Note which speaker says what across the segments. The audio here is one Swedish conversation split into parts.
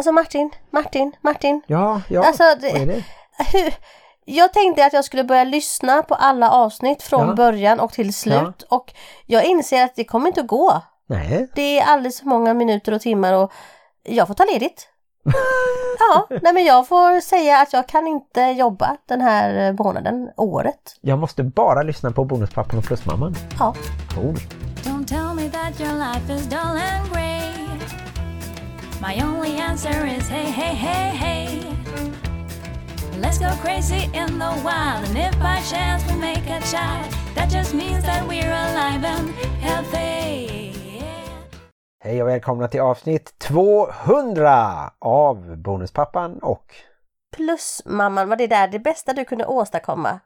Speaker 1: Alltså Martin, Martin, Martin.
Speaker 2: Ja, ja,
Speaker 1: Alltså, det-
Speaker 2: vad är det?
Speaker 1: Hur? Jag tänkte att jag skulle börja lyssna på alla avsnitt från
Speaker 2: Ja.
Speaker 1: början och till slut och jag inser att det kommer inte att gå.
Speaker 2: Nej,
Speaker 1: Det är alldeles för många minuter och timmar och jag får ta ledigt. Ja, nej men jag får säga att jag kan inte jobba den här eh, månaden, året.
Speaker 2: jag måste bara lyssna på Bonuspappan och Plusmamman.
Speaker 1: Ja.
Speaker 2: Cool.
Speaker 3: Don't tell me that your life is dull and grey. My only answer is hey, hey, hey, hey. Let's go crazy in the wild, and if by chance we make a child, that just means that we're alive and healthy.
Speaker 2: Hej och välkomna till avsnitt 200 av Bonuspappan och
Speaker 1: Plus mamman, var det där det bästa du kunde åstadkomma?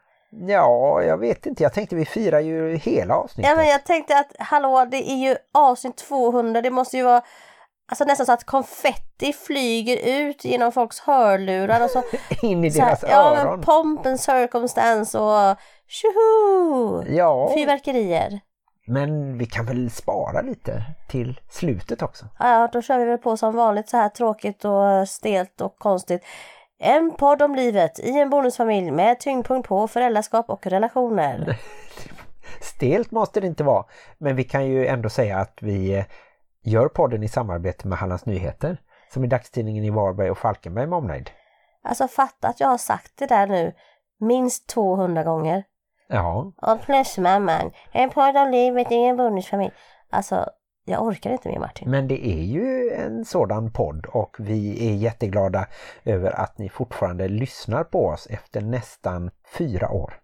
Speaker 2: ja, jag vet inte, jag tänkte vi firar ju hela avsnittet.
Speaker 1: Ja men jag tänkte att hallå det är ju avsnitt 200, det måste ju vara Alltså nästan så att konfetti flyger ut genom folks hörlurar och så,
Speaker 2: In i
Speaker 1: så här,
Speaker 2: deras
Speaker 1: ja,
Speaker 2: öron.
Speaker 1: men pomp and circumstance och tjoho!
Speaker 2: Ja,
Speaker 1: Fyrverkerier.
Speaker 2: men vi kan väl spara lite till slutet också.
Speaker 1: Ja, då kör vi väl på som vanligt så här tråkigt och stelt och konstigt. En podd om livet i en bonusfamilj med tyngdpunkt på föräldraskap och relationer.
Speaker 2: Stelt måste det inte vara, men vi kan ju ändå säga att vi gör podden i samarbete med Hallands Nyheter, som är dagstidningen i Varberg och Falkenberg med omnejd.
Speaker 1: Alltså fatta att jag har sagt det där nu minst 200 gånger.
Speaker 2: Ja,
Speaker 1: Och plus mamman, en podd om livet i en bonusfamilj. Alltså, jag orkar inte mer Martin.
Speaker 2: men det är ju en sådan podd och vi är jätteglada över att ni fortfarande lyssnar på oss efter nästan fyra år.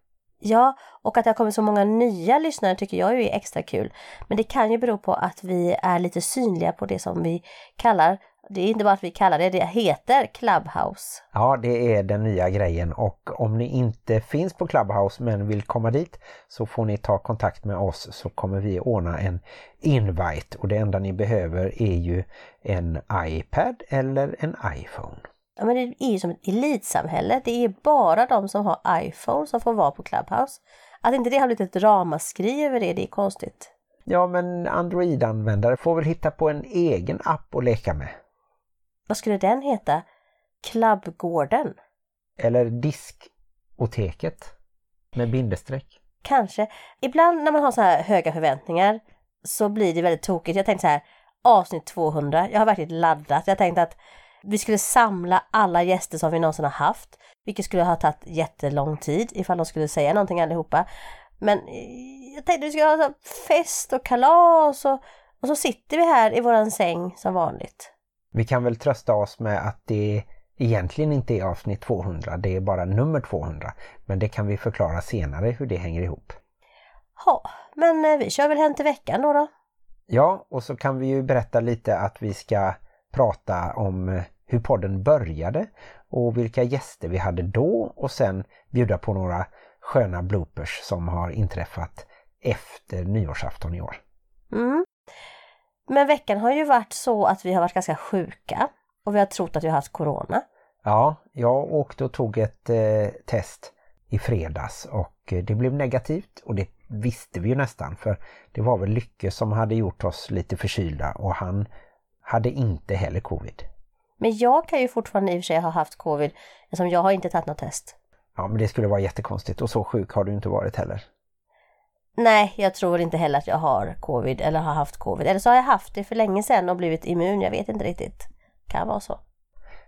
Speaker 1: Ja, och att det har kommit så många nya lyssnare tycker jag ju är extra kul. Men det kan ju bero på att vi är lite synliga på det som vi kallar, det är inte bara att vi kallar det, det heter Clubhouse.
Speaker 2: Ja, det är den nya grejen och om ni inte finns på Clubhouse men vill komma dit så får ni ta kontakt med oss så kommer vi ordna en invite och det enda ni behöver är ju en iPad eller en iPhone.
Speaker 1: Ja, men det är ju som ett elitsamhälle. Det är bara de som har iPhone som får vara på Clubhouse. Att inte det har blivit ett ramaskri över det, det är konstigt.
Speaker 2: Ja, men Android-användare får väl hitta på en egen app att leka med.
Speaker 1: Vad skulle den heta? Klubbgården?
Speaker 2: Eller diskoteket med bindestreck.
Speaker 1: Kanske. Ibland när man har så här höga förväntningar så blir det väldigt tokigt. Jag tänkte så här, avsnitt 200, jag har verkligen laddat. Jag tänkte att vi skulle samla alla gäster som vi någonsin har haft, vilket skulle ha tagit jättelång tid ifall de skulle säga någonting allihopa. Men eh, jag tänkte vi ska ha fest och kalas och, och så sitter vi här i våran säng som vanligt.
Speaker 2: Vi kan väl trösta oss med att det egentligen inte är avsnitt 200, det är bara nummer 200. Men det kan vi förklara senare hur det hänger ihop.
Speaker 1: Ja, men eh, vi kör väl hem till veckan då då.
Speaker 2: Ja, och så kan vi ju berätta lite att vi ska prata om eh, hur podden började och vilka gäster vi hade då och sen bjuda på några sköna bloopers som har inträffat efter nyårsafton i år.
Speaker 1: Mm. Men veckan har ju varit så att vi har varit ganska sjuka och vi har trott att vi har haft corona.
Speaker 2: Ja, jag åkte och tog ett eh, test i fredags och eh, det blev negativt och det visste vi ju nästan för det var väl Lycke som hade gjort oss lite förkylda och han hade inte heller covid.
Speaker 1: Men jag kan ju fortfarande i och för sig ha haft covid eftersom jag har inte tagit något test.
Speaker 2: Ja, men det skulle vara jättekonstigt och så sjuk har du inte varit heller.
Speaker 1: Nej, jag tror inte heller att jag har covid eller har haft covid. Eller så har jag haft det för länge sedan och blivit immun. Jag vet inte riktigt. Kan vara så.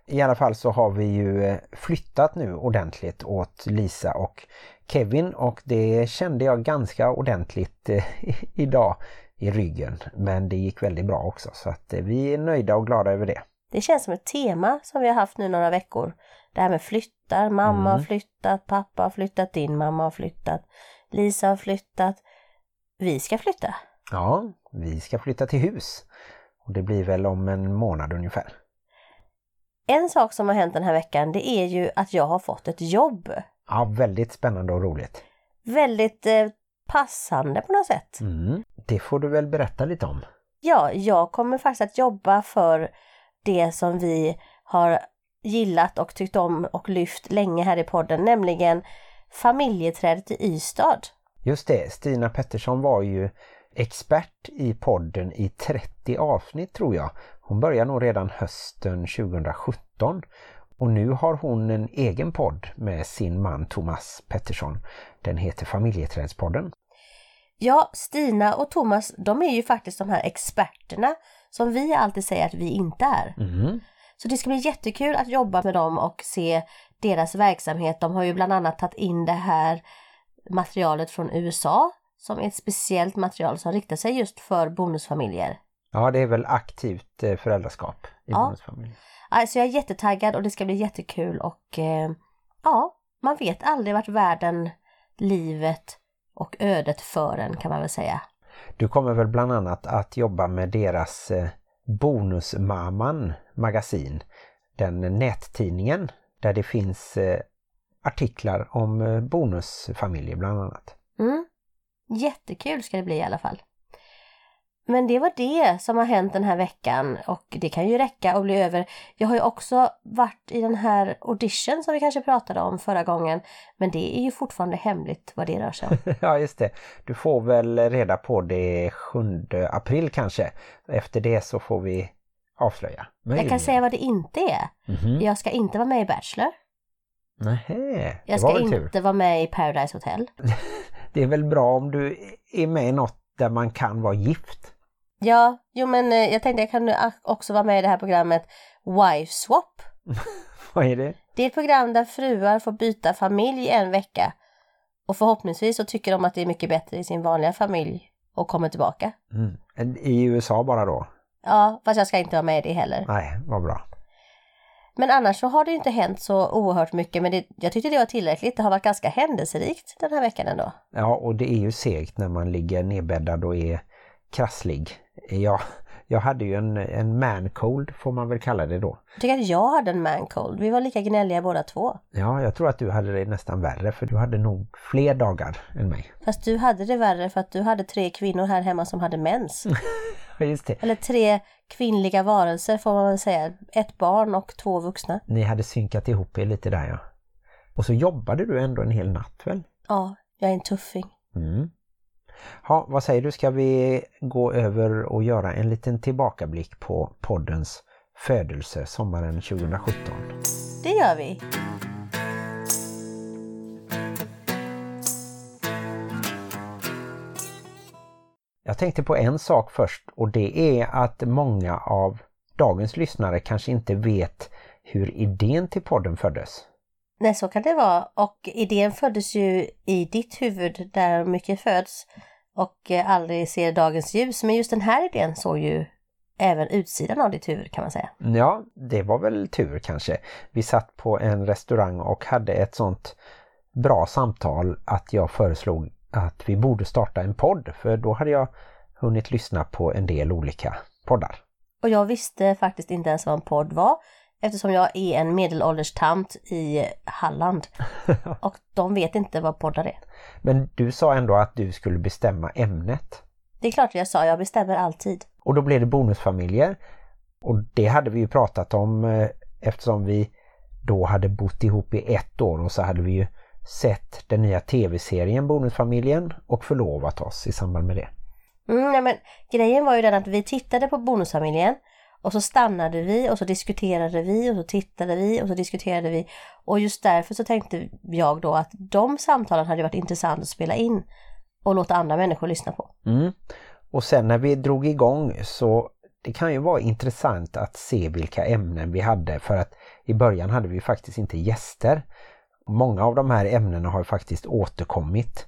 Speaker 2: I alla fall så har vi ju eh, flyttat nu ordentligt åt Lisa och Kevin och det kände jag ganska ordentligt eh, idag i ryggen. Men det gick väldigt bra också så att eh, vi är nöjda och glada över det.
Speaker 1: Det känns som ett tema som vi har haft nu några veckor. Det här med flyttar. Mamma har
Speaker 2: Mm.
Speaker 1: flyttat, pappa har flyttat, din mamma har flyttat, Lisa har flyttat. Vi ska flytta.
Speaker 2: Ja, vi ska flytta till hus och det blir väl om en månad ungefär.
Speaker 1: En sak som har hänt den här veckan det är ju att jag har fått ett jobb.
Speaker 2: Ja, väldigt spännande och roligt.
Speaker 1: Väldigt eh, passande på något sätt.
Speaker 2: Mm. Det får du väl berätta lite om.
Speaker 1: Ja, jag kommer faktiskt att jobba för det som vi har gillat och tyckt om och lyft länge här i podden, nämligen familjeträdet i Ystad.
Speaker 2: Just det, Stina Pettersson var ju expert i podden i 30 avsnitt tror jag. Hon började nog redan hösten 2017 och nu har hon en egen podd med sin man Thomas Pettersson. Den heter Familjeträdspodden.
Speaker 1: Ja, Stina och Thomas, de är ju faktiskt de här experterna som vi alltid säger att vi inte är.
Speaker 2: Mm.
Speaker 1: Så det ska bli jättekul att jobba med dem och se deras verksamhet. De har ju bland annat tagit in det här materialet från USA som är ett speciellt material som riktar sig just för bonusfamiljer.
Speaker 2: Ja, det är väl aktivt eh, föräldraskap i
Speaker 1: Ja.
Speaker 2: bonusfamilj.
Speaker 1: Alltså jag är jättetaggad och det ska bli jättekul och eh, ja, man vet aldrig vart världen, livet och ödet för en kan man väl säga.
Speaker 2: Du kommer väl bland annat att jobba med deras eh, Bonusmamman magasin, den nättidningen där det finns eh, artiklar om eh, bonusfamiljer bland annat.
Speaker 1: Mm. Jättekul ska det bli i alla fall. Men det var det som har hänt den här veckan och det kan ju räcka och bli över. Jag har ju också varit i den här audition som vi kanske pratade om förra gången. Men det är ju fortfarande hemligt vad det rör sig om.
Speaker 2: ja just det, du får väl reda på det 7 april kanske. Efter det så får vi avslöja.
Speaker 1: Jag kan säga vad det inte är.
Speaker 2: Mhm.
Speaker 1: Jag ska inte vara med i Bachelor.
Speaker 2: Nähä,
Speaker 1: Jag ska
Speaker 2: väl tur.
Speaker 1: inte vara med i Paradise Hotel.
Speaker 2: Det är väl bra om du är med i något där man kan vara gift.
Speaker 1: Ja, jo men eh, jag tänkte jag kan också vara med i det här programmet Wife Swap.
Speaker 2: Vad är det?
Speaker 1: Det är ett program där fruar får byta familj en vecka. Och förhoppningsvis så tycker de att det är mycket bättre i sin vanliga familj och kommer tillbaka.
Speaker 2: Mm. I USA bara då?
Speaker 1: Ja, fast jag ska inte vara med i det heller.
Speaker 2: Nej, vad bra.
Speaker 1: Men annars så har det inte hänt så oerhört mycket. Men det, jag tyckte det var tillräckligt. Det har varit ganska händelserikt den här veckan ändå.
Speaker 2: Ja, och det är ju segt när man ligger nedbäddad och är krasslig. Ja, jag hade ju en, en man cold får man väl kalla det då.
Speaker 1: Jag tycker att jag hade en man cold. Vi var lika gnälliga båda två.
Speaker 2: Ja, jag tror att du hade det nästan värre för du hade nog fler dagar än mig.
Speaker 1: Fast du hade det värre för att du hade tre kvinnor här hemma som hade mens.
Speaker 2: Just det.
Speaker 1: Eller tre kvinnliga varelser får man väl säga. Ett barn och två vuxna.
Speaker 2: Ni hade synkat ihop er lite där ja. Och så jobbade du ändå en hel natt väl?
Speaker 1: Ja, jag är en tuffing.
Speaker 2: Mm. Ja, vad säger du? Ska vi gå över och göra en liten tillbakablick på poddens födelse sommaren 2017?
Speaker 1: Det gör vi.
Speaker 2: Jag tänkte på en sak först och det är att många av dagens lyssnare kanske inte vet hur idén till podden föddes.
Speaker 1: Nej, så kan det vara. Och idén föddes ju i ditt huvud där mycket föds och eh, aldrig ser dagens ljus. Men just den här idén såg ju även utsidan av ditt huvud kan man säga.
Speaker 2: Ja, det var väl tur kanske. Vi satt på en restaurang och hade ett sånt bra samtal att jag föreslog att vi borde starta en podd för då hade jag hunnit lyssna på en del olika poddar.
Speaker 1: Och jag visste faktiskt inte ens vad en podd var eftersom jag är en medelålders tant i Halland. Och de vet inte vad poddar är.
Speaker 2: Men du sa ändå att du skulle bestämma ämnet.
Speaker 1: Det är klart jag sa, jag bestämmer alltid.
Speaker 2: Och då blev det bonusfamiljer. Och det hade vi ju pratat om eh, eftersom vi då hade bott ihop i ett år och så hade vi ju sett den nya tv-serien Bonusfamiljen och förlovat oss i samband med det.
Speaker 1: Mm, nej, men grejen var ju den att vi tittade på Bonusfamiljen och så stannade vi och så diskuterade vi och så tittade vi och så diskuterade vi. Och just därför så tänkte jag då att de samtalen hade varit intressant att spela in och låta andra människor lyssna på.
Speaker 2: Mm. Och sen när vi drog igång så det kan ju vara intressant att se vilka ämnen vi hade för att i början hade vi faktiskt inte gäster. Många av de här ämnena har ju faktiskt återkommit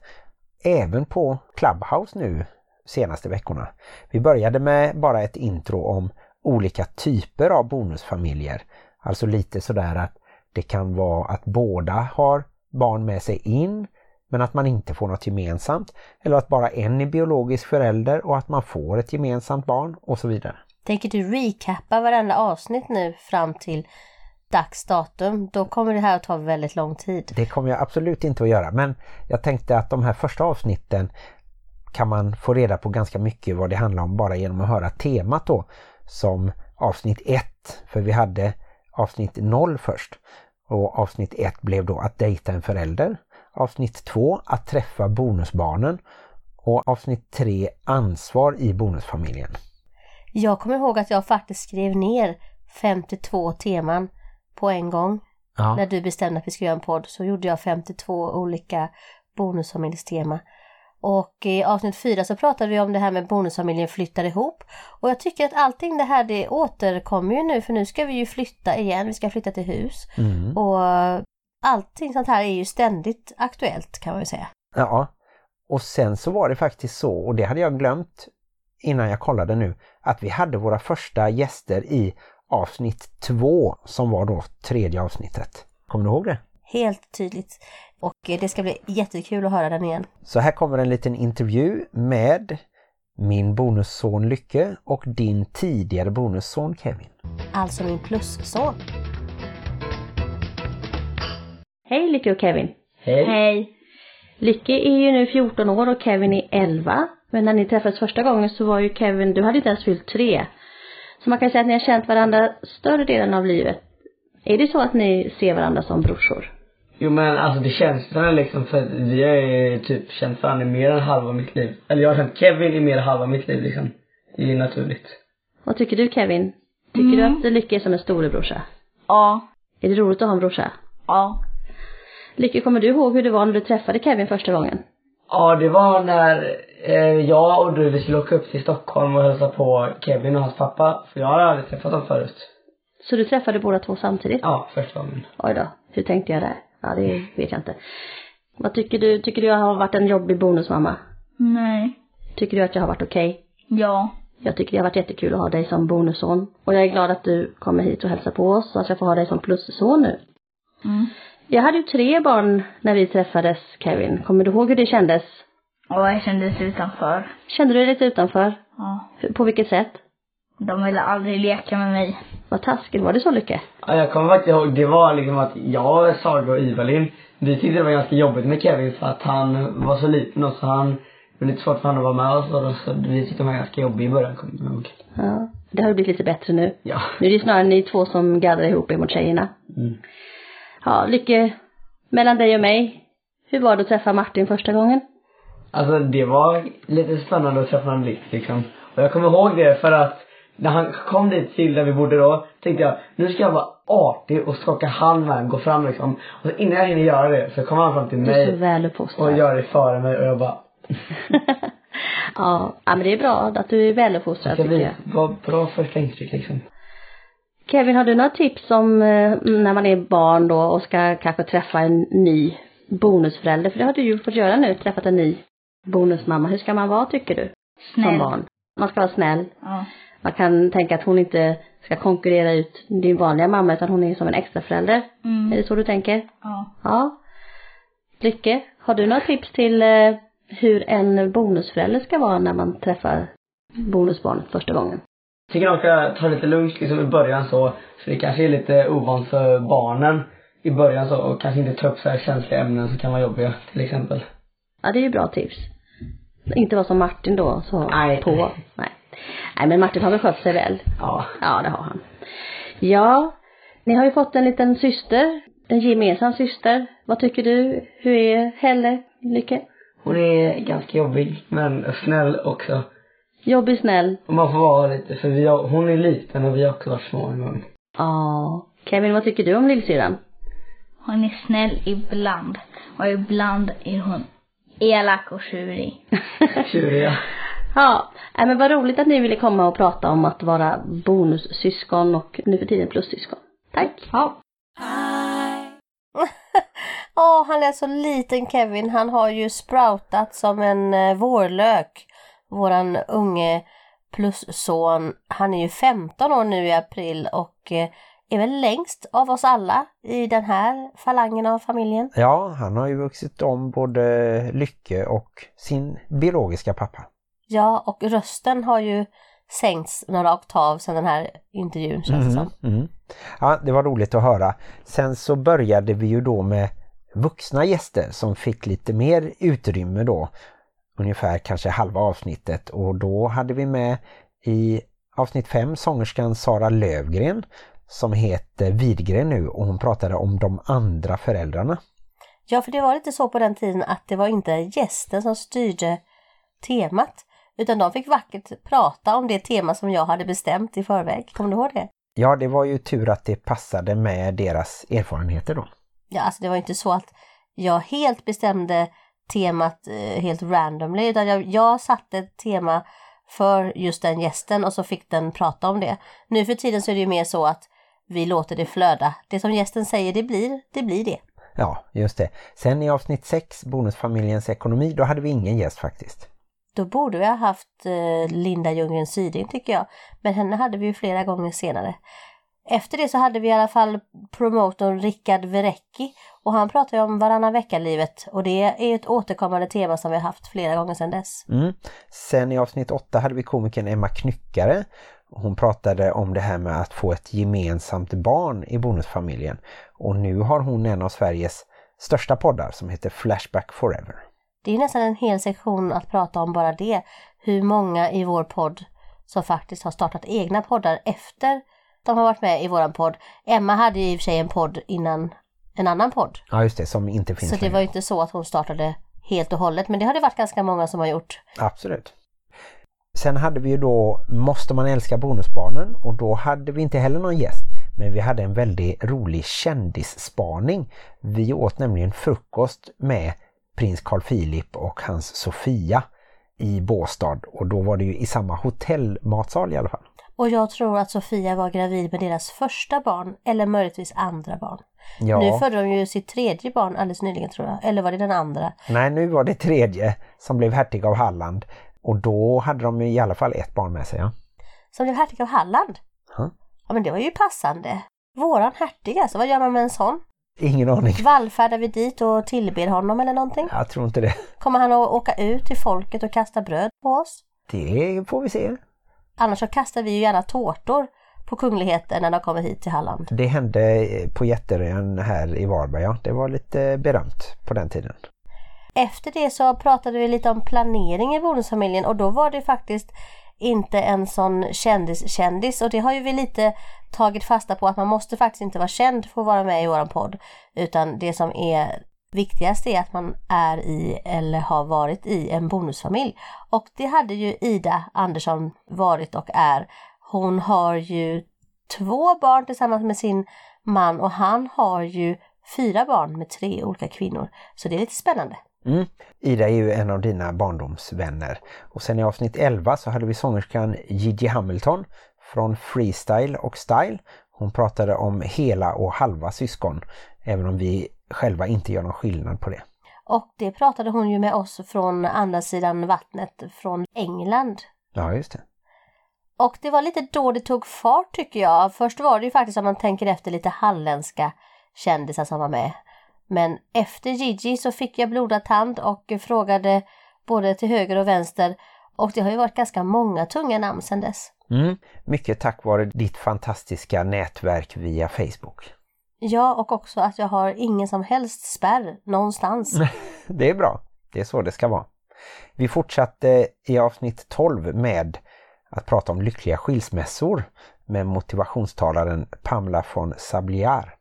Speaker 2: även på Clubhouse nu senaste veckorna. Vi började med bara ett intro om olika typer av bonusfamiljer. Alltså lite sådär att det kan vara att båda har barn med sig in men att man inte får något gemensamt. Eller att bara en är biologisk förälder och att man får ett gemensamt barn och så vidare.
Speaker 1: Tänker du recappa varenda avsnitt nu fram till dags datum? Då kommer det här att ta väldigt lång tid.
Speaker 2: Det kommer jag absolut inte att göra men jag tänkte att de här första avsnitten kan man få reda på ganska mycket vad det handlar om bara genom att höra temat då som avsnitt 1 för vi hade avsnitt 0 först och avsnitt 1 blev då att dejta en förälder avsnitt 2 att träffa bonusbarnen och avsnitt 3 ansvar i bonusfamiljen.
Speaker 4: Jag kommer ihåg att jag faktiskt skrev ner 52 teman på en gång.
Speaker 2: Ja.
Speaker 4: När du bestämde att vi skulle göra en podd så gjorde jag 52 olika bonusfamiljstema. Och i avsnitt 4 så pratade vi om det här med bonusfamiljen flyttar ihop. Och jag tycker att allting det här det återkommer ju nu för nu ska vi ju flytta igen, vi ska flytta till hus.
Speaker 2: Mm.
Speaker 4: Och allting sånt här är ju ständigt aktuellt kan man ju säga.
Speaker 2: Ja, och sen så var det faktiskt så, och det hade jag glömt innan jag kollade nu, att vi hade våra första gäster i avsnitt två som var då tredje avsnittet. Kommer du ihåg det?
Speaker 4: Helt tydligt. Och eh, det ska bli jättekul att höra den igen.
Speaker 2: Så här kommer en liten intervju med min bonusson Lycke och din tidigare bonusson Kevin.
Speaker 4: Alltså min plusson.
Speaker 1: Hej Lycke och Kevin.
Speaker 5: Hej.
Speaker 1: Hej. Lycke är ju nu 14 år och Kevin är 11. Men när ni träffades första gången så var ju Kevin, du hade inte ens fyllt tre. Så man kan säga att ni har känt varandra större delen av livet. Är det så att ni ser varandra som brorsor?
Speaker 5: Jo men alltså det känns för den liksom för vi har ju typ känt varandra mer än halva mitt liv. Eller jag har känt Kevin i mer än halva mitt liv liksom. Det är ju naturligt.
Speaker 1: Vad tycker du Kevin? Tycker du att Lycke är som en storebrorsa?
Speaker 6: Ja.
Speaker 1: Är det roligt att ha en brorsa?
Speaker 6: Ja.
Speaker 1: Lycke, kommer du ihåg hur det var när du träffade Kevin första gången?
Speaker 5: Ja det var när eh, jag och du vi skulle åka upp till Stockholm och hälsa på Kevin och hans pappa. För jag har aldrig träffat dem förut.
Speaker 1: Så du träffade båda två samtidigt?
Speaker 5: Ja, första gången.
Speaker 1: Oj då, hur tänkte jag där? Ja, det vet jag inte. Vad tycker du? Tycker du jag har varit en jobbig bonusmamma?
Speaker 6: Nej.
Speaker 1: Tycker du att jag har varit okej?
Speaker 6: Ja.
Speaker 1: Jag tycker det har varit jättekul att ha dig som bonusson. Och jag är glad att du kommer hit och hälsar på oss så att jag får ha dig som plusson nu.
Speaker 6: Mm.
Speaker 1: Jag hade ju tre barn när vi träffades, Kevin. Kommer du ihåg hur det kändes?
Speaker 6: Och jag kändes utanför.
Speaker 1: Kände du dig lite utanför?
Speaker 6: Ja.
Speaker 1: På vilket sätt?
Speaker 6: De ville aldrig leka med mig.
Speaker 1: Vad taskigt, var det så Lycke?
Speaker 5: Ja, jag kommer faktiskt ihåg, det var liksom att jag, Saga och Ivalin, vi tyckte det var ganska jobbigt med Kevin för att han var så liten och så han, det var lite svårt för honom att vara med oss och då, så vi tyckte han var ganska jobbig i början, kommer jag ihåg.
Speaker 1: Ja, det har ju blivit lite bättre nu.
Speaker 5: Ja.
Speaker 1: Nu är det snarare ni två som gaddar ihop er mot tjejerna.
Speaker 5: Mm.
Speaker 1: Ja, Lycke, mellan dig och mig, hur var det att träffa Martin första gången?
Speaker 5: Alltså det var lite spännande att träffa honom likt liksom. Och jag kommer ihåg det för att när han kom dit till där vi bodde då, tänkte jag, nu ska jag vara artig och skaka hand med honom, gå fram liksom. Och så innan jag hinner göra det så kommer han fram till
Speaker 1: Du är så
Speaker 5: mig
Speaker 1: väl
Speaker 5: och gör det före mig och jag bara,
Speaker 1: ja, ja, men det är bra att du är väluppfostrad tycker
Speaker 5: vi
Speaker 1: jag.
Speaker 5: vara bra första intryck liksom.
Speaker 1: Kevin, har du några tips om eh, när man är barn då och ska kanske träffa en ny bonusförälder? För det har du ju fått göra nu, träffat en ny bonusmamma. Hur ska man vara tycker du? Som
Speaker 6: Snäll.
Speaker 1: barn. Man ska vara snäll.
Speaker 6: Ja.
Speaker 1: Man kan tänka att hon inte ska konkurrera ut din vanliga mamma utan hon är som en extra förälder. Är
Speaker 6: Mm.
Speaker 1: det så du tänker?
Speaker 6: Ja.
Speaker 1: Ja. Lycke, har du några tips till eh, hur en bonusförälder ska vara när man träffar bonusbarnet första gången?
Speaker 5: Tycker de ska ta det lite lugnt liksom i början så, så det kanske är lite ovant för barnen i början så och kanske inte ta upp så här känsliga ämnen som kan vara jobbiga till exempel.
Speaker 1: Ja, det är ju bra tips. Inte vara som Martin då, så
Speaker 5: Nej.
Speaker 1: på. Nej. Nej, men Martin har väl skött sig väl?
Speaker 5: Ja.
Speaker 1: Ja, det har han. Ja, ni har ju fått en liten syster, en gemensam syster. Vad tycker du? Hur är Helle, Lycke?
Speaker 5: Hon är ganska jobbig men snäll också.
Speaker 1: Jobbig, snäll.
Speaker 5: Man får vara lite, för vi har, hon är liten och vi har också varit små en gång.
Speaker 1: Ja. Kevin, vad tycker du om lillsyrran?
Speaker 6: Hon är snäll ibland. Och ibland är hon elak och tjurig.
Speaker 5: Tjuriga.
Speaker 1: Ja, nej, men vad roligt att ni ville komma och prata om att vara bonussyskon och nu för tiden plussyskon. Tack.
Speaker 6: Ja.
Speaker 4: Åh, han är så liten Kevin. Han har ju sproutat som en eh, vårlök. Våran unge plusson. Han är ju 15 år nu i april och eh, är väl längst av oss alla i den här falangen av familjen.
Speaker 2: Ja, han har ju vuxit om både Lycke och sin biologiska pappa.
Speaker 4: Ja, och rösten har ju sänkts några oktav sedan den här intervjun känns det som.
Speaker 2: Mm. Ja, det var roligt att höra. Sen så började vi ju då med vuxna gäster som fick lite mer utrymme då. Ungefär kanske halva avsnittet och då hade vi med i avsnitt 5 sångerskan Sara Lövgren som heter Vidgren nu och hon pratade om de andra föräldrarna.
Speaker 4: Ja, för det var lite så på den tiden att det var inte gästen som styrde temat
Speaker 1: Utan de fick vackert prata om det tema som jag hade bestämt i förväg. Kommer du ihåg det?
Speaker 2: Ja, det var ju tur att det passade med deras erfarenheter då.
Speaker 1: Ja, alltså det var inte så att jag helt bestämde temat eh, helt randomly utan jag, jag satte ett tema för just den gästen och så fick den prata om det. Nu för tiden så är det ju mer så att vi låter det flöda. Det som gästen säger, det blir det. Blir det.
Speaker 2: Ja, just det. Sen i avsnitt 6, Bonusfamiljens ekonomi, då hade vi ingen gäst faktiskt.
Speaker 1: Då borde vi ha haft eh, Linda Ljunggren Syding tycker jag. Men henne hade vi ju flera gånger senare. Efter det så hade vi i alla fall promotorn Rickard Verecki och han pratar ju om varannan vecka-livet och det är ett återkommande tema som vi har haft flera gånger sedan dess.
Speaker 2: Mm. Sen i avsnitt 8 hade vi komikern Emma Knyckare. Hon pratade om det här med att få ett gemensamt barn i bonusfamiljen. Och nu har hon en av Sveriges största poddar som heter Flashback Forever.
Speaker 1: Det är nästan en hel sektion att prata om bara det. Hur många i vår podd som faktiskt har startat egna poddar efter de har varit med i våran podd. Emma hade ju i och för sig en podd innan en annan podd.
Speaker 2: Ja just det, som inte finns
Speaker 1: Så det
Speaker 2: längre.
Speaker 1: var ju inte så att hon startade helt och hållet, men det har det varit ganska många som har gjort.
Speaker 2: Absolut. Sen hade vi ju då Måste man älska bonusbarnen och då hade vi inte heller någon gäst. Men vi hade en väldigt rolig kändisspaning. Vi åt nämligen frukost med prins Carl Philip och hans Sofia i Båstad och då var det ju i samma hotellmatsal i alla fall.
Speaker 1: Och jag tror att Sofia var gravid med deras första barn, eller möjligtvis andra barn.
Speaker 2: Ja,
Speaker 1: Nu födde de ju sitt tredje barn alldeles nyligen tror jag, eller var det den andra?
Speaker 2: nej nu var det tredje som blev hertig av Halland och då hade de i alla fall ett barn med sig. Ja.
Speaker 1: Som blev hertig av Halland?
Speaker 2: Ja.
Speaker 1: Ja men det var ju passande. Våran hertig alltså, vad gör man med en sån?
Speaker 2: Ingen aning.
Speaker 1: Vallfärdar vi dit och tillber honom eller någonting?
Speaker 2: Jag tror inte det.
Speaker 1: Kommer han att åka ut till folket och kasta bröd på oss?
Speaker 2: Det får vi se.
Speaker 1: Annars så kastar vi ju gärna tårtor på kungligheten när de kommer hit till Halland.
Speaker 2: Det hände på Jätterön här i Varberg, ja. Det var lite berömt på den tiden.
Speaker 1: Efter det så pratade vi lite om planering i bonusfamiljen och då var det faktiskt inte en sån kändis-kändis och det har ju vi lite tagit fasta på att man måste faktiskt inte vara känd för att vara med i våran podd utan det som är viktigast är att man är i eller har varit i en bonusfamilj. Och det hade ju Ida Andersson varit och är. Hon har ju två barn tillsammans med sin man och han har ju fyra barn med tre olika kvinnor. Så det är lite spännande.
Speaker 2: Mm. Ida är ju en av dina barndomsvänner. Och sen i avsnitt 11 så hade vi sångerskan Gigi Hamilton från Freestyle och Style. Hon pratade om hela och halva syskon, även om vi själva inte gör någon skillnad på det.
Speaker 1: Och det pratade hon ju med oss från andra sidan vattnet från England.
Speaker 2: Ja, just det.
Speaker 1: Och det var lite då det tog fart tycker jag. Först var det ju faktiskt om man tänker efter lite halländska kändisar som var med. Men efter Gigi så fick jag blodad tand och frågade både till höger och vänster. Och det har ju varit ganska många tunga namn sedan dess.
Speaker 2: Mm. Mycket tack vare ditt fantastiska nätverk via Facebook.
Speaker 1: Ja, och också att jag har ingen som helst spärr någonstans.
Speaker 2: Det är bra. Det är så det ska vara. Vi fortsatte i avsnitt 12 med att prata om lyckliga skilsmässor med motivationstalaren Pamela von Sabliar.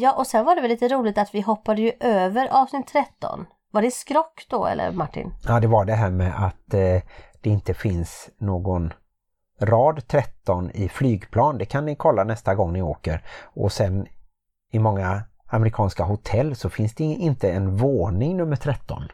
Speaker 1: Ja, och sen var det väl lite roligt att vi hoppade ju över avsnitt 13. Var det skrock då eller Martin?
Speaker 2: Ja, det var det här med att eh, det inte finns någon rad 13 i flygplan. Det kan ni kolla nästa gång ni åker. Och sen i många amerikanska hotell så finns det inte en våning nummer 13.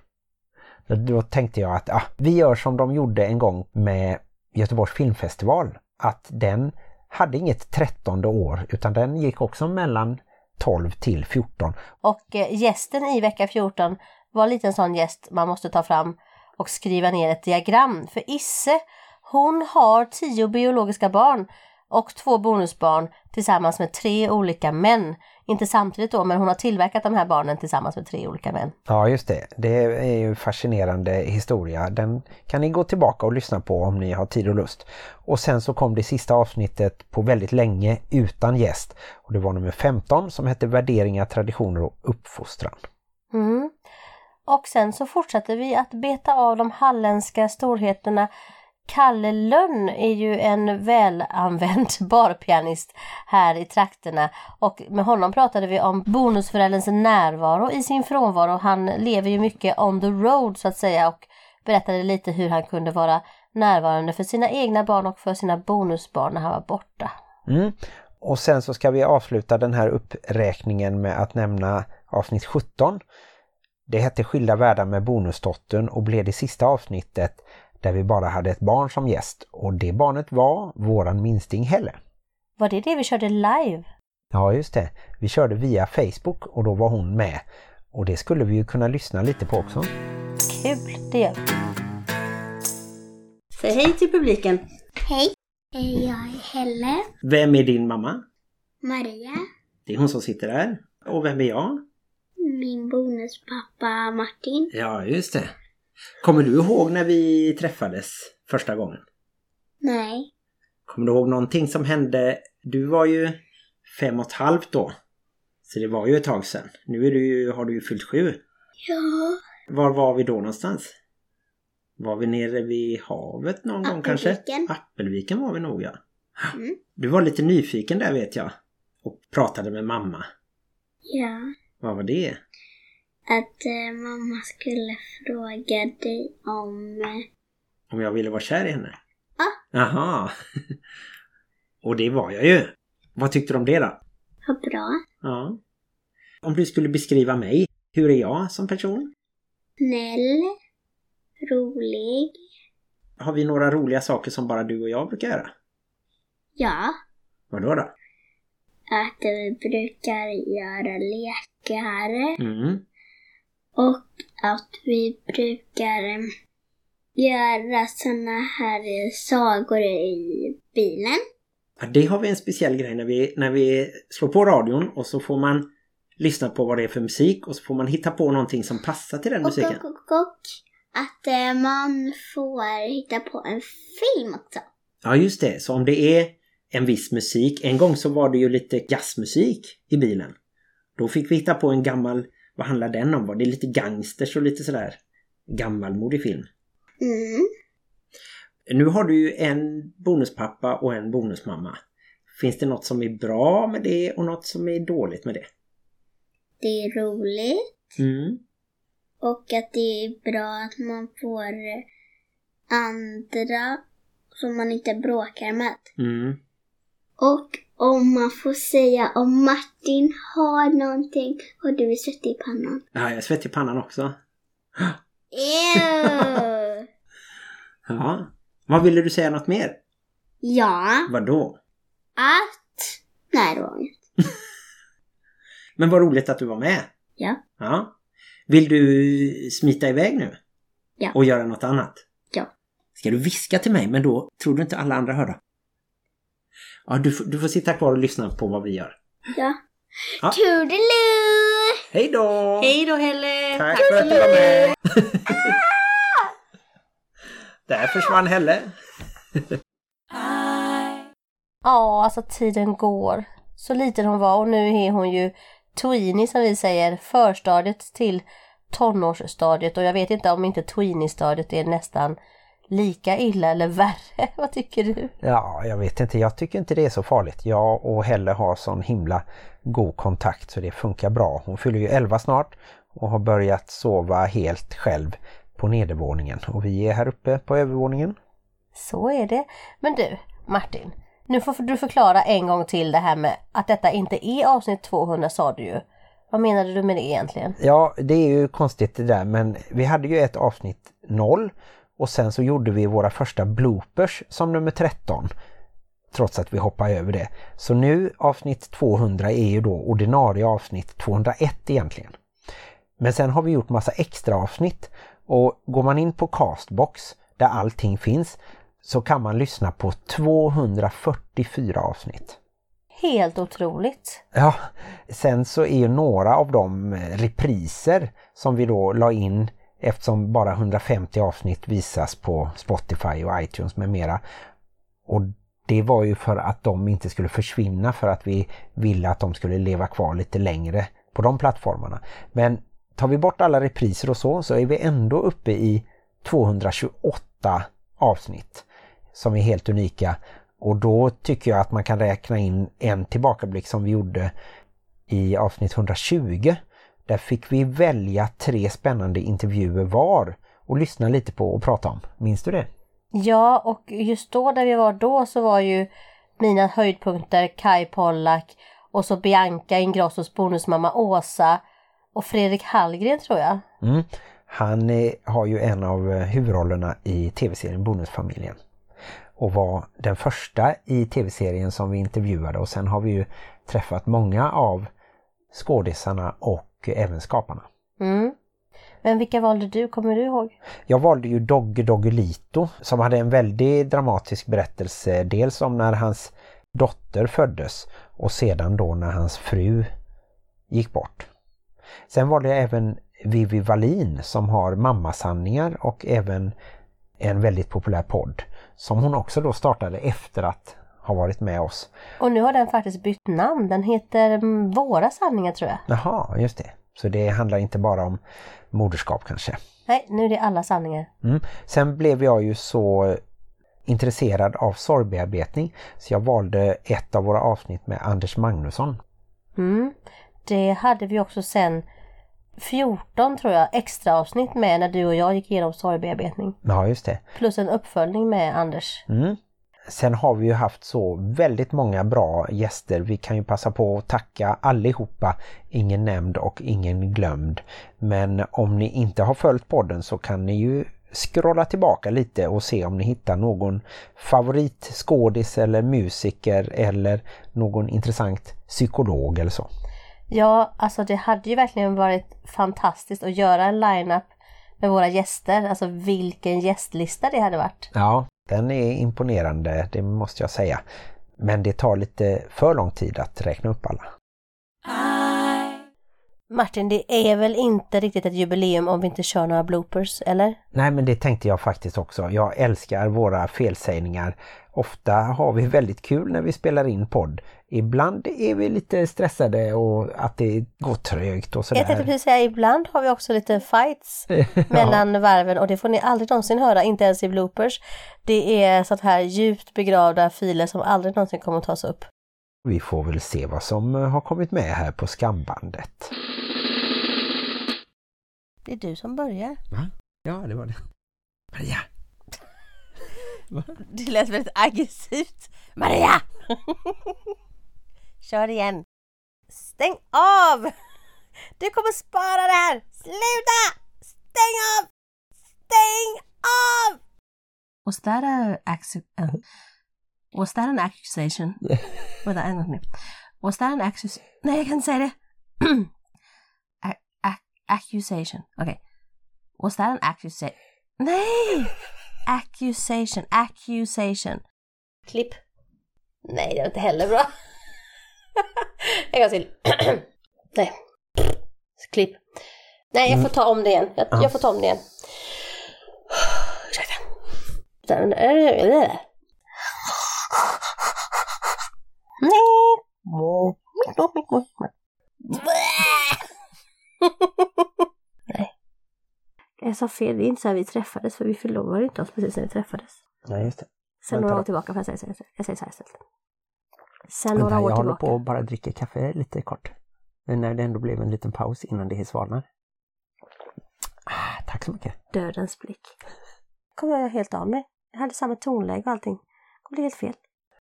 Speaker 2: Då tänkte jag att ah, vi gör som de gjorde en gång med Göteborgs filmfestival. Att den hade inget 13 år utan den gick också mellan 12 till 14.
Speaker 1: Och eh, gästen i vecka 14 var lite en sån gäst man måste ta fram och skriva ner ett diagram. För Isse, hon har tio biologiska barn och två bonusbarn tillsammans med tre olika män. Inte samtidigt då, men hon har tillverkat de här barnen tillsammans med tre olika män.
Speaker 2: Ja just det, det är ju en fascinerande historia. Den kan ni gå tillbaka och lyssna på om ni har tid och lust. Och sen så kom det sista avsnittet på väldigt länge utan gäst. Och det var nummer 15 som hette Värderingar, traditioner och uppfostran.
Speaker 1: Mm. Och sen så fortsatte vi att beta av de halländska storheterna. Kalle Lönn är ju en välanvänd barpianist här i trakterna och med honom pratade vi om bonusförälderns närvaro i sin frånvaro. Han lever ju mycket on the road så att säga och berättade lite hur han kunde vara närvarande för sina egna barn och för sina bonusbarn när han var borta.
Speaker 2: Mm. Och sen så ska vi avsluta den här uppräkningen med att nämna avsnitt 17. Det hette Skilda världar med bonusdottern och blev det sista avsnittet där vi bara hade ett barn som gäst. Och det barnet var våran minsting Helle.
Speaker 1: Var det det vi körde live?
Speaker 2: Ja just det, vi körde via Facebook och då var hon med. Och det skulle vi ju kunna lyssna lite på också.
Speaker 1: Kul, det gör vi.
Speaker 7: Säg hej till publiken.
Speaker 8: Hej, jag är Helle,
Speaker 2: Vem är din mamma?
Speaker 8: Maria,
Speaker 2: Det är hon som sitter där. Och vem är jag?
Speaker 8: min bonuspappa Martin.
Speaker 2: Ja just det. Kommer du ihåg när vi träffades första gången?
Speaker 8: Nej,
Speaker 2: Kommer du ihåg någonting som hände? Du var ju fem och ett halvt då. Så det var ju ett tag sedan. Nu är du ju, har du ju fyllt sju.
Speaker 8: ja,
Speaker 2: Var var vi då någonstans? Var vi nere vid havet någon gång kanske?
Speaker 8: Appelviken.
Speaker 2: Appelviken var vi nog ja.
Speaker 8: Mm.
Speaker 2: Du var lite nyfiken där vet jag. Och pratade med mamma.
Speaker 8: ja.
Speaker 2: Vad var det?
Speaker 8: Att eh, mamma skulle fråga dig om... Eh,
Speaker 2: Om jag ville vara kär i henne?
Speaker 8: Ja.
Speaker 2: Jaha. Och det var jag ju. Vad tyckte du om det då?
Speaker 8: vad bra.
Speaker 2: Ja. Om du skulle beskriva mig, hur är jag som person?
Speaker 8: Snäll. Rolig.
Speaker 2: Har vi några roliga saker som bara du och jag brukar göra?
Speaker 8: Ja.
Speaker 2: Vadå då?
Speaker 8: Att vi brukar göra lekar.
Speaker 2: Mm.
Speaker 8: Och att vi brukar göra såna här sagor i bilen.
Speaker 2: Ja, det har vi en speciell grej när vi, när vi slår på radion och så får man lyssna på vad det är för musik och så får man hitta på någonting som passar till den
Speaker 8: Och,
Speaker 2: musiken.
Speaker 8: och, och, och att eh, man får hitta på en film också.
Speaker 2: Ja just det, så om det är en viss musik. En gång så var det ju lite jazzmusik i bilen. Då fick vi hitta på en gammal, vad handlar den om? Var det lite gangsters och lite sådär gammalmodig film?
Speaker 8: Mm.
Speaker 2: Nu har du ju en bonuspappa och en bonusmamma. Finns det något som är bra med det och något som är dåligt med det?
Speaker 8: Det är roligt.
Speaker 2: Mm.
Speaker 8: Och att det är bra att man får andra som man inte bråkar med.
Speaker 2: Mm.
Speaker 8: Och om man får säga om Martin har någonting och du är svettig i pannan.
Speaker 2: Ja, jag är svettig i pannan också.
Speaker 8: Ew.
Speaker 2: Ja. Vad ville du säga något mer?
Speaker 8: ja,
Speaker 2: Vadå?
Speaker 8: att... Nej, det var inget.
Speaker 2: Men vad roligt att du var med.
Speaker 8: Ja.
Speaker 2: Ja. Vill du smita iväg nu?
Speaker 8: Ja.
Speaker 2: Och göra något annat?
Speaker 8: Ja.
Speaker 2: Ska du viska till mig men då tror du inte alla andra hör då? Ja, du, får- du får sitta kvar och lyssna på vad vi gör.
Speaker 8: Ja.
Speaker 2: Ja.
Speaker 8: Toodaloo!
Speaker 2: Hej då!
Speaker 7: Hej då Helle!
Speaker 2: Tack för att du var med! Där försvann Helle.
Speaker 1: Ja, alltså tiden går. Så liten hon var och nu är hon ju tweenie som vi säger, förstadiet till tonårsstadiet och jag vet inte om inte tweenie-stadiet är nästan lika illa eller värre. Vad tycker du?
Speaker 2: Ja, jag vet inte. Jag tycker inte det är så farligt. Jag och Helle har sån himla god kontakt så det funkar bra. Hon fyller ju 11 snart och har börjat sova helt själv på nedervåningen. Och vi är här uppe på övervåningen.
Speaker 1: Så är det. Men du, Martin. Nu får du förklara en gång till det här med att detta inte är avsnitt 200 sa du ju. Vad menade du med det egentligen?
Speaker 2: Ja, det är ju konstigt det där men vi hade ju ett avsnitt 0 och sen så gjorde vi våra första bloopers som nummer 13 trots att vi hoppar över det. Så nu avsnitt 200 är ju då ordinarie avsnitt 201 egentligen. Men sen har vi gjort massa extra avsnitt och går man in på Castbox där allting finns så kan man lyssna på 244 avsnitt.
Speaker 1: Helt otroligt.
Speaker 2: Ja, sen så är ju några av de eh, repriser som vi då la in eftersom bara 150 avsnitt visas på Spotify och iTunes med mera. Och det var ju för att de inte skulle försvinna för att vi ville att de skulle leva kvar lite längre på de plattformarna. Men tar vi bort alla repriser och så så är vi ändå uppe i 228 avsnitt som är helt unika och då tycker jag att man kan räkna in en tillbakablick som vi gjorde i avsnitt 120. Där fick vi välja tre spännande intervjuer var och lyssna lite på och prata om. Minns du det?
Speaker 1: Ja, och just då där vi var då så var ju mina höjdpunkter Kai Pollak och så Bianca Ingrossos bonusmamma Åsa och Fredrik Hallgren tror jag.
Speaker 2: Mm. Han eh, har ju en av eh, huvudrollerna i tv-serien Bonusfamiljen. Och var den första i tv-serien som vi intervjuade och sen har vi ju träffat många av skådisarna och även skaparna.
Speaker 1: Mm. Men vilka valde du? Kommer du ihåg?
Speaker 2: Jag valde ju Dogge Doggelito som hade en väldigt dramatisk berättelse. Dels om när hans dotter föddes och sedan då när hans fru gick bort. Sen valde jag även Vivi Wallin som har mammasanningar och även en väldigt populär podd som hon också då startade efter att ha varit med oss.
Speaker 1: Och nu har den faktiskt bytt namn. Den heter mm, Våra sanningar tror jag.
Speaker 2: Jaha, just det. Så det handlar inte bara om moderskap kanske.
Speaker 1: Nej, nu är det alla sanningar.
Speaker 2: Mm. Sen blev jag ju så intresserad av sorgbearbetning så jag valde ett av våra avsnitt med Anders Magnusson.
Speaker 1: Mm. Det hade vi också sen 14 tror jag extra avsnitt med när du och jag gick igenom sorgbearbetning.
Speaker 2: Ja, just det.
Speaker 1: Plus en uppföljning med Anders.
Speaker 2: Mm. Sen har vi ju haft så väldigt många bra gäster. Vi kan ju passa på att tacka allihopa. Ingen nämnd och ingen glömd. Men om ni inte har följt podden så kan ni ju scrolla tillbaka lite och se om ni hittar någon favoritskådis eller musiker eller någon intressant psykolog eller så.
Speaker 1: Ja, alltså det hade ju verkligen varit fantastiskt att göra en line-up med våra gäster. Alltså vilken gästlista det hade varit.
Speaker 2: Ja, den är imponerande, det måste jag säga. Men det tar lite för lång tid att räkna upp alla.
Speaker 1: Martin, det är väl inte riktigt ett jubileum om vi inte kör några bloopers, eller?
Speaker 2: Nej, men det tänkte jag faktiskt också. Jag älskar våra felsägningar. Ofta har vi väldigt kul när vi spelar in podd. Ibland är vi lite stressade och att det går trögt och sådär.
Speaker 1: Jag tänkte precis säga, ibland har vi också lite fights mellan varven och det får ni aldrig någonsin höra, inte ens i bloopers. Det är så här djupt begravda filer som aldrig någonsin kommer att tas upp.
Speaker 2: Vi får väl se vad som har kommit med här på skambandet.
Speaker 1: Det är du som börjar.
Speaker 2: Va? Ja, det var det. Maria!
Speaker 1: Det lät väldigt aggressivt. Maria! Kör igen. Stäng av! Du kommer spara det här! Sluta! Stäng av! Stäng av! Was that a uh, Was that an accusation? Was that, was that an accusation? Nej, jag kan inte säga det. accusation. Okej. Okay. Was that an accusation? Nej! Accusation, accusation. Klipp. Nej, det var inte heller bra. en gång till. Nej. Klipp. Nej, jag får ta om det igen. Jag, jag får ta om det igen. Ursäkta. Jag sa fel, det är inte så här vi träffades för vi förlovade inte oss precis när vi träffades.
Speaker 2: Nej, just det.
Speaker 1: Sen
Speaker 2: Vänta
Speaker 1: några
Speaker 2: då.
Speaker 1: år tillbaka får jag säga, säga, jag säger så här istället. Sen
Speaker 2: Vänta,
Speaker 1: några år
Speaker 2: jag håller
Speaker 1: tillbaka.
Speaker 2: på att bara dricka kaffe lite kort. Men när det ändå blev en liten paus innan det svalnar. Ah, tack så mycket.
Speaker 1: Dödens blick. kommer jag helt av mig. Jag hade samma tonläge och allting. Det blev helt fel.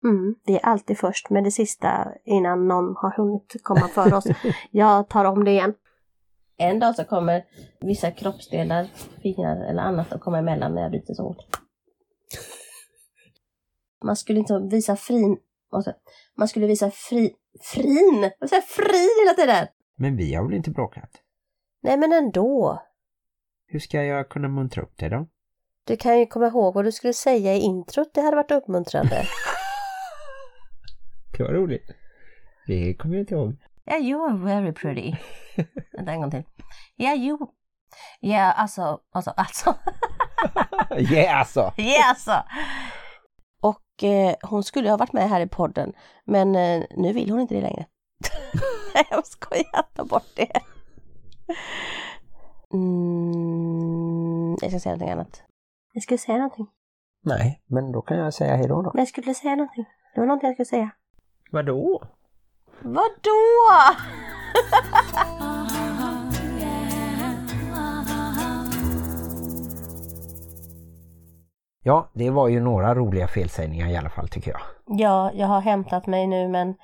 Speaker 1: Mm, vi är alltid först med det sista innan någon har hunnit komma för oss. Jag tar om det igen. En dag så kommer vissa kroppsdelar, fingrar eller annat att komma emellan när jag byter så hårt. Man skulle inte visa frin... Man skulle visa fri... Frin? Vad säger jag? frin hela tiden?
Speaker 2: Men vi har väl inte bråkat?
Speaker 1: Nej men ändå.
Speaker 2: Hur ska jag kunna muntra upp det då?
Speaker 1: Du kan ju komma ihåg vad du skulle säga i introt. Det hade varit uppmuntrande.
Speaker 2: Det var roligt. Det kommer jag inte ihåg.
Speaker 1: Yeah, you are very pretty. Vänta en gång till. Yeah, you... Yeah, alltså, alltså, alltså.
Speaker 2: yeah, alltså!
Speaker 1: yeah, alltså. Och eh, hon skulle ha varit med här i podden, men eh, nu vill hon inte det längre. Nej, jag skojar, ta bort det. Mm, jag ska säga någonting annat. Jag skulle säga någonting.
Speaker 2: Nej, men då kan jag säga hej då då.
Speaker 1: Men jag skulle säga någonting. Det var någonting jag skulle säga.
Speaker 2: Vadå?
Speaker 1: Vadå?
Speaker 2: Ja, det var ju några roliga felsägningar i alla fall tycker jag.
Speaker 1: Ja, jag har hämtat mig nu men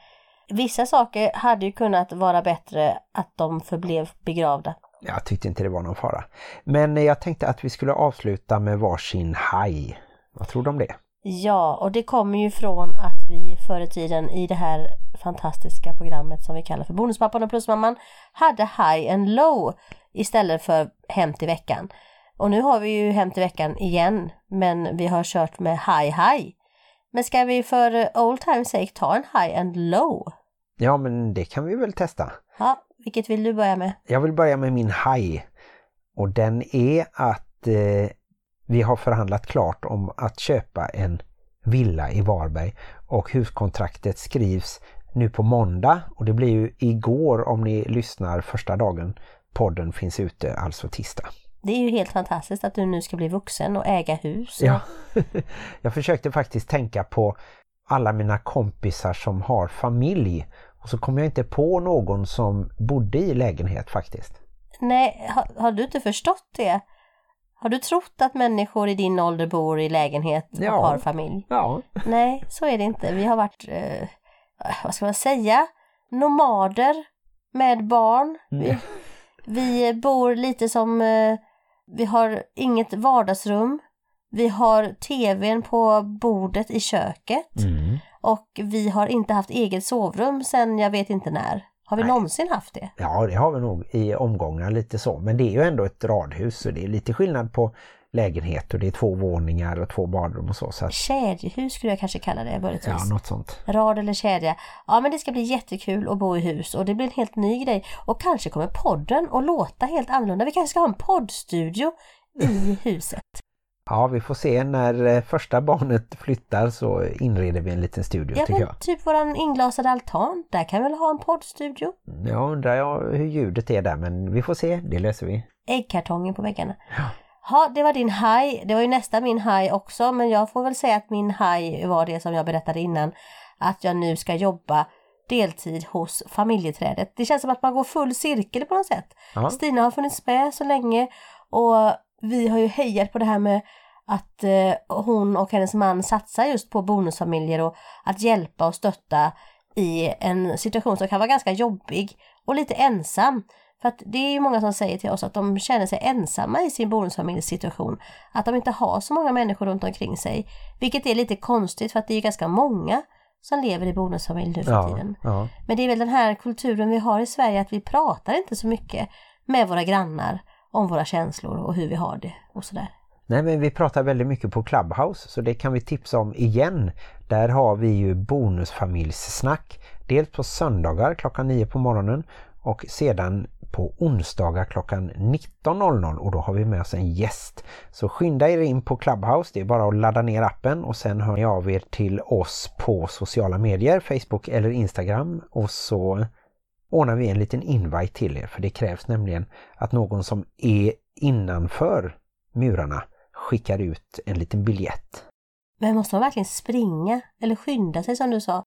Speaker 1: vissa saker hade ju kunnat vara bättre att de förblev begravda.
Speaker 2: Jag tyckte inte det var någon fara. Men jag tänkte att vi skulle avsluta med varsin haj. Vad tror du om det?
Speaker 1: Ja, och det kommer ju från att vi förr i tiden i det här fantastiska programmet som vi kallar för Bonuspappan och Plusmamman hade high and low istället för Hem till veckan. Och nu har vi ju Hem till veckan igen, men vi har kört med high high. Men ska vi för old times sake ta en high and low?
Speaker 2: Ja, men det kan vi väl testa.
Speaker 1: Ja, vilket vill du börja med?
Speaker 2: Jag vill börja med min haj. Och den är att eh, vi har förhandlat klart om att köpa en villa i Varberg och huskontraktet skrivs nu på måndag och det blir ju igår om ni lyssnar första dagen podden finns ute, alltså tisdag.
Speaker 1: Det är ju helt fantastiskt att du nu ska bli vuxen och äga hus.
Speaker 2: Ja, jag försökte faktiskt tänka på alla mina kompisar som har familj och så kom jag inte på någon som bodde i lägenhet faktiskt.
Speaker 1: Nej, har, har du inte förstått det? Har du trott att människor i din ålder bor i lägenhet och
Speaker 2: Ja.
Speaker 1: har familj?
Speaker 2: Ja,
Speaker 1: Nej, så är det inte. Vi har varit, eh, vad ska man säga, nomader med barn. Vi, vi bor lite som, eh, vi har inget vardagsrum. Vi har tvn på bordet i köket
Speaker 2: mm.
Speaker 1: och vi har inte haft eget sovrum sedan jag vet inte när. Har vi
Speaker 2: Nej.
Speaker 1: någonsin haft det?
Speaker 2: ja det har vi nog i omgångar lite så. Men det är ju ändå ett radhus så det är lite skillnad på lägenhet och det är två våningar och två badrum och så. så att,
Speaker 1: Kedjehus skulle jag kanske kalla det möjligtvis.
Speaker 2: ja, något sånt.
Speaker 1: Rad eller kedja. Ja men det ska bli jättekul att bo i hus och det blir en helt ny grej. Och kanske kommer podden att låta helt annorlunda. Vi kanske ska ha en poddstudio i huset.
Speaker 2: Ja, vi får se när eh, första barnet flyttar så inreder vi en liten studio
Speaker 1: Ja
Speaker 2: tycker jag.
Speaker 1: typ våran inglasade altan. Där kan vi väl ha en poddstudio.
Speaker 2: Jag undrar jag hur ljudet är där men vi får se, det löser vi.
Speaker 1: Äggkartongen på väggarna. Ja, det var din haj. Det var ju nästa min haj också men jag får väl säga att min haj var det som jag berättade innan. Att jag nu ska jobba deltid hos familjeträdet. Det känns som att man går full cirkel på något sätt.
Speaker 2: Ja.
Speaker 1: Stina har funnits med så länge och vi har ju hejat på det här med att eh, hon och hennes man satsar just på bonusfamiljer och att hjälpa och stötta i en situation som kan vara ganska jobbig och lite ensam. För att det är ju många som säger till oss att de känner sig ensamma i sin bonusfamiljssituation. Att de inte har så många människor runt omkring sig. Vilket är lite konstigt för att det är ganska många som lever i bonusfamilj nu för
Speaker 2: Ja,
Speaker 1: tiden.
Speaker 2: ja.
Speaker 1: Men det är väl den här kulturen vi har i Sverige att vi pratar inte så mycket med våra grannar om våra känslor och hur vi har det och sådär.
Speaker 2: Nej men vi pratar väldigt mycket på Clubhouse så det kan vi tipsa om igen. Där har vi ju bonusfamiljssnack. Dels på söndagar klockan 9 på morgonen och sedan på onsdagar klockan 19.00 och då har vi med oss en gäst. Så skynda er in på Clubhouse, det är bara att ladda ner appen och sen hör ni av er till oss på sociala medier, Facebook eller Instagram och så ordnar vi en liten invite till er för det krävs nämligen att någon som är innanför murarna skickar ut en liten biljett.
Speaker 1: Men måste man verkligen springa eller skynda sig som du sa?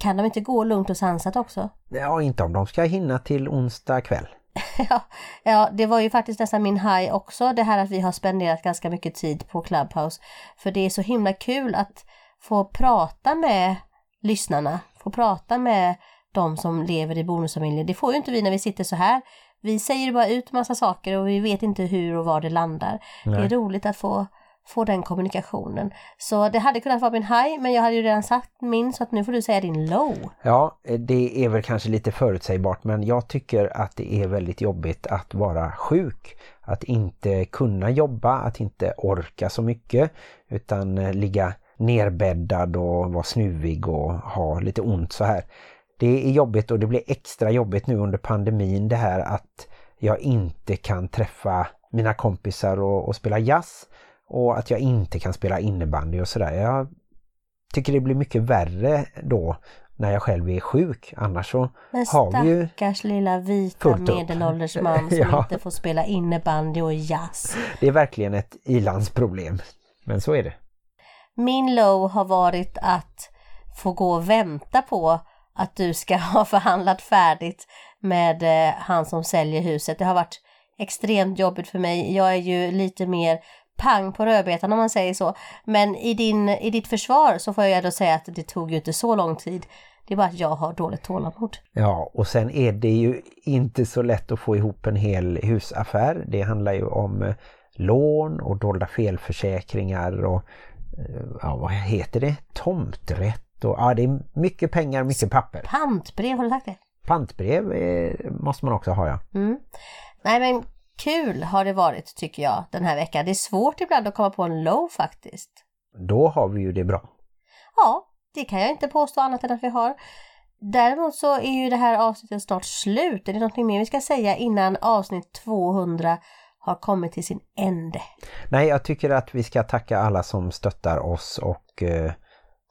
Speaker 1: Kan de inte gå lugnt och sansat också?
Speaker 2: Ja, inte om de ska hinna till onsdag kväll.
Speaker 1: ja, ja, det var ju faktiskt nästan min high också, det här att vi har spenderat ganska mycket tid på Clubhouse. För det är så himla kul att få prata med lyssnarna, få prata med de som lever i bonusfamiljer. Det får ju inte vi när vi sitter så här. Vi säger bara ut massa saker och vi vet inte hur och var det landar. Det är
Speaker 2: Nej.
Speaker 1: roligt att få, få den kommunikationen. Så det hade kunnat vara min high, men jag hade ju redan sagt min så att nu får du säga din low.
Speaker 2: Ja, det är väl kanske lite förutsägbart men jag tycker att det är väldigt jobbigt att vara sjuk. Att inte kunna jobba, att inte orka så mycket utan eh, ligga nerbäddad och vara snuvig och ha lite ont så här. Det är jobbigt och det blir extra jobbigt nu under pandemin det här att jag inte kan träffa mina kompisar och, och spela jazz och att jag inte kan spela innebandy och sådär. Jag tycker det blir mycket värre då när jag själv är sjuk. Annars så
Speaker 1: Men
Speaker 2: har vi ju...
Speaker 1: stackars lilla vita medelålders man som
Speaker 2: Ja.
Speaker 1: inte får spela innebandy och jazz.
Speaker 2: Det är verkligen ett ilandsproblem. Men så är det.
Speaker 1: Min low har varit att få gå och vänta på att du ska ha förhandlat färdigt med eh, han som säljer huset. Det har varit extremt jobbigt för mig. Jag är ju lite mer pang på rödbetan om man säger så. Men i, din, i ditt försvar så får jag ändå säga att det tog ju inte så lång tid. Det är bara att jag har dåligt tålamod.
Speaker 2: Ja, och sen är det ju inte så lätt att få ihop en hel husaffär. Det handlar ju om eh, lån och dolda felförsäkringar och eh, ja, vad heter det? Tomträtt och ja, det är mycket pengar, mycket papper.
Speaker 1: Pantbrev, har du sagt det?
Speaker 2: Pantbrev eh, måste man också ha, ja.
Speaker 1: Mm. Nej men kul har det varit tycker jag den här veckan. Det är svårt ibland att komma på en low faktiskt.
Speaker 2: Då har vi ju det bra.
Speaker 1: Ja, det kan jag inte påstå annat än att vi har. Däremot så är ju det här avsnittet snart slut. Är det någonting mer vi ska säga innan avsnitt 200 har kommit till sin ände?
Speaker 2: Nej, jag tycker att vi ska tacka alla som stöttar oss och eh,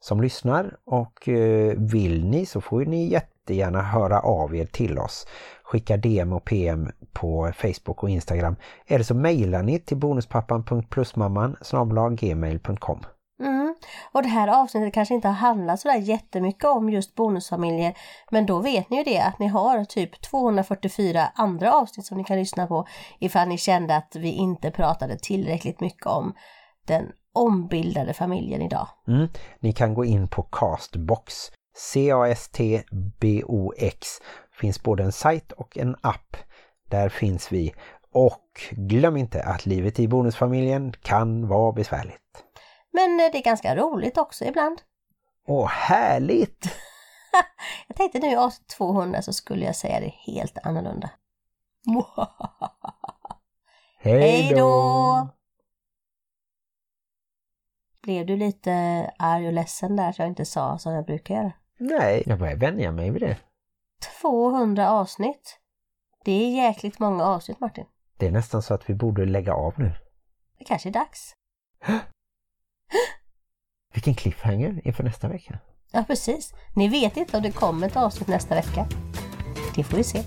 Speaker 2: som lyssnar. Och eh, vill ni så får ni jättegärna höra av er till oss. Skicka DM och PM på Facebook och Instagram. Eller så mejlar ni till bonuspappan.plusmamman gmail.com.
Speaker 1: Mm. Och det här avsnittet kanske inte har handlat sådär jättemycket om just bonusfamiljer. Men då vet ni ju det att ni har typ 244 andra avsnitt som ni kan lyssna på ifall ni kände att vi inte pratade tillräckligt mycket om den ombildade familjen idag.
Speaker 2: Mm. Ni kan gå in på Castbox. C-A-S-T-B-O-X. Finns både en sajt och en app. Där finns vi. Och glöm inte att livet i bonusfamiljen kan vara besvärligt.
Speaker 1: Men eh, det är ganska roligt också ibland.
Speaker 2: Åh, härligt!
Speaker 1: Jag tänkte nu i avsnitt 200 så skulle jag säga det helt annorlunda. Hej då! Blev du lite arg och ledsen där att jag inte sa som jag brukar göra?
Speaker 2: Nej, jag börjar vänja mig vid det.
Speaker 1: 200 avsnitt. Det är jäkligt många avsnitt Martin.
Speaker 2: Det är nästan så att vi borde lägga av nu.
Speaker 1: Det kanske är dags.
Speaker 2: Vilken cliffhanger inför nästa vecka.
Speaker 1: Ja precis. Ni vet inte om det kommer ett avsnitt nästa vecka. Det får vi se.